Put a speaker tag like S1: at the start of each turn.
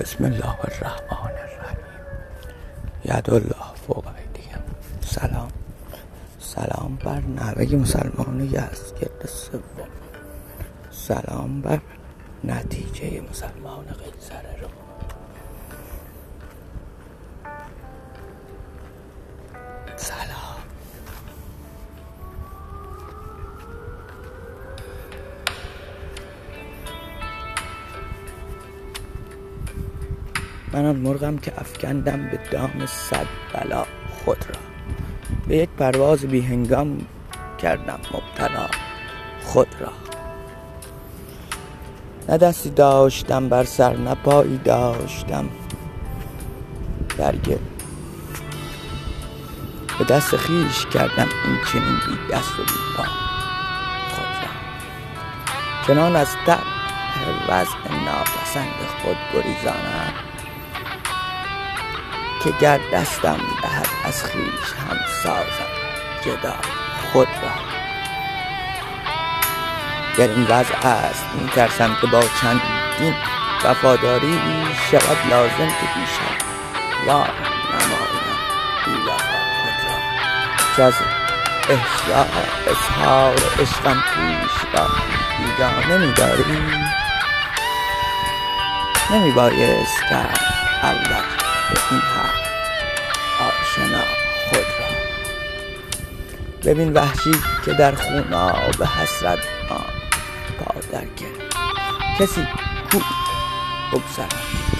S1: بسم الله الرحمن الرحیم. ید الله فوق ایدیهم. سلام. سلام بر نوه مسلمان یزگرد سوم. سلام بر نتیجه مسلمان قیصر رو من آن مرغم که افکندم به دام صد بلا خود را. به یک پرواز بی هنگام کردم مبتلا خود را. نه دستی داشتم بر سر نه پایی داشتم در گل به دست خیش کردم این چنین بی دست و بی پا خود را. چنان از تر وضع ناپسند خود گریزانم. که گر دستم دهد از خویش هم سازم جدا خود را. گر این وضع است می ترسم که با چندین وفاداری شود لازم که بیشتر یار نمایم وفا خود را. که از احیا اظهار عشقم خویش را بیگانه می داری نمی بایست کرد اول به این ببین وحشی که در خوناب حسرت آن پا در گل کسی کو بگذرد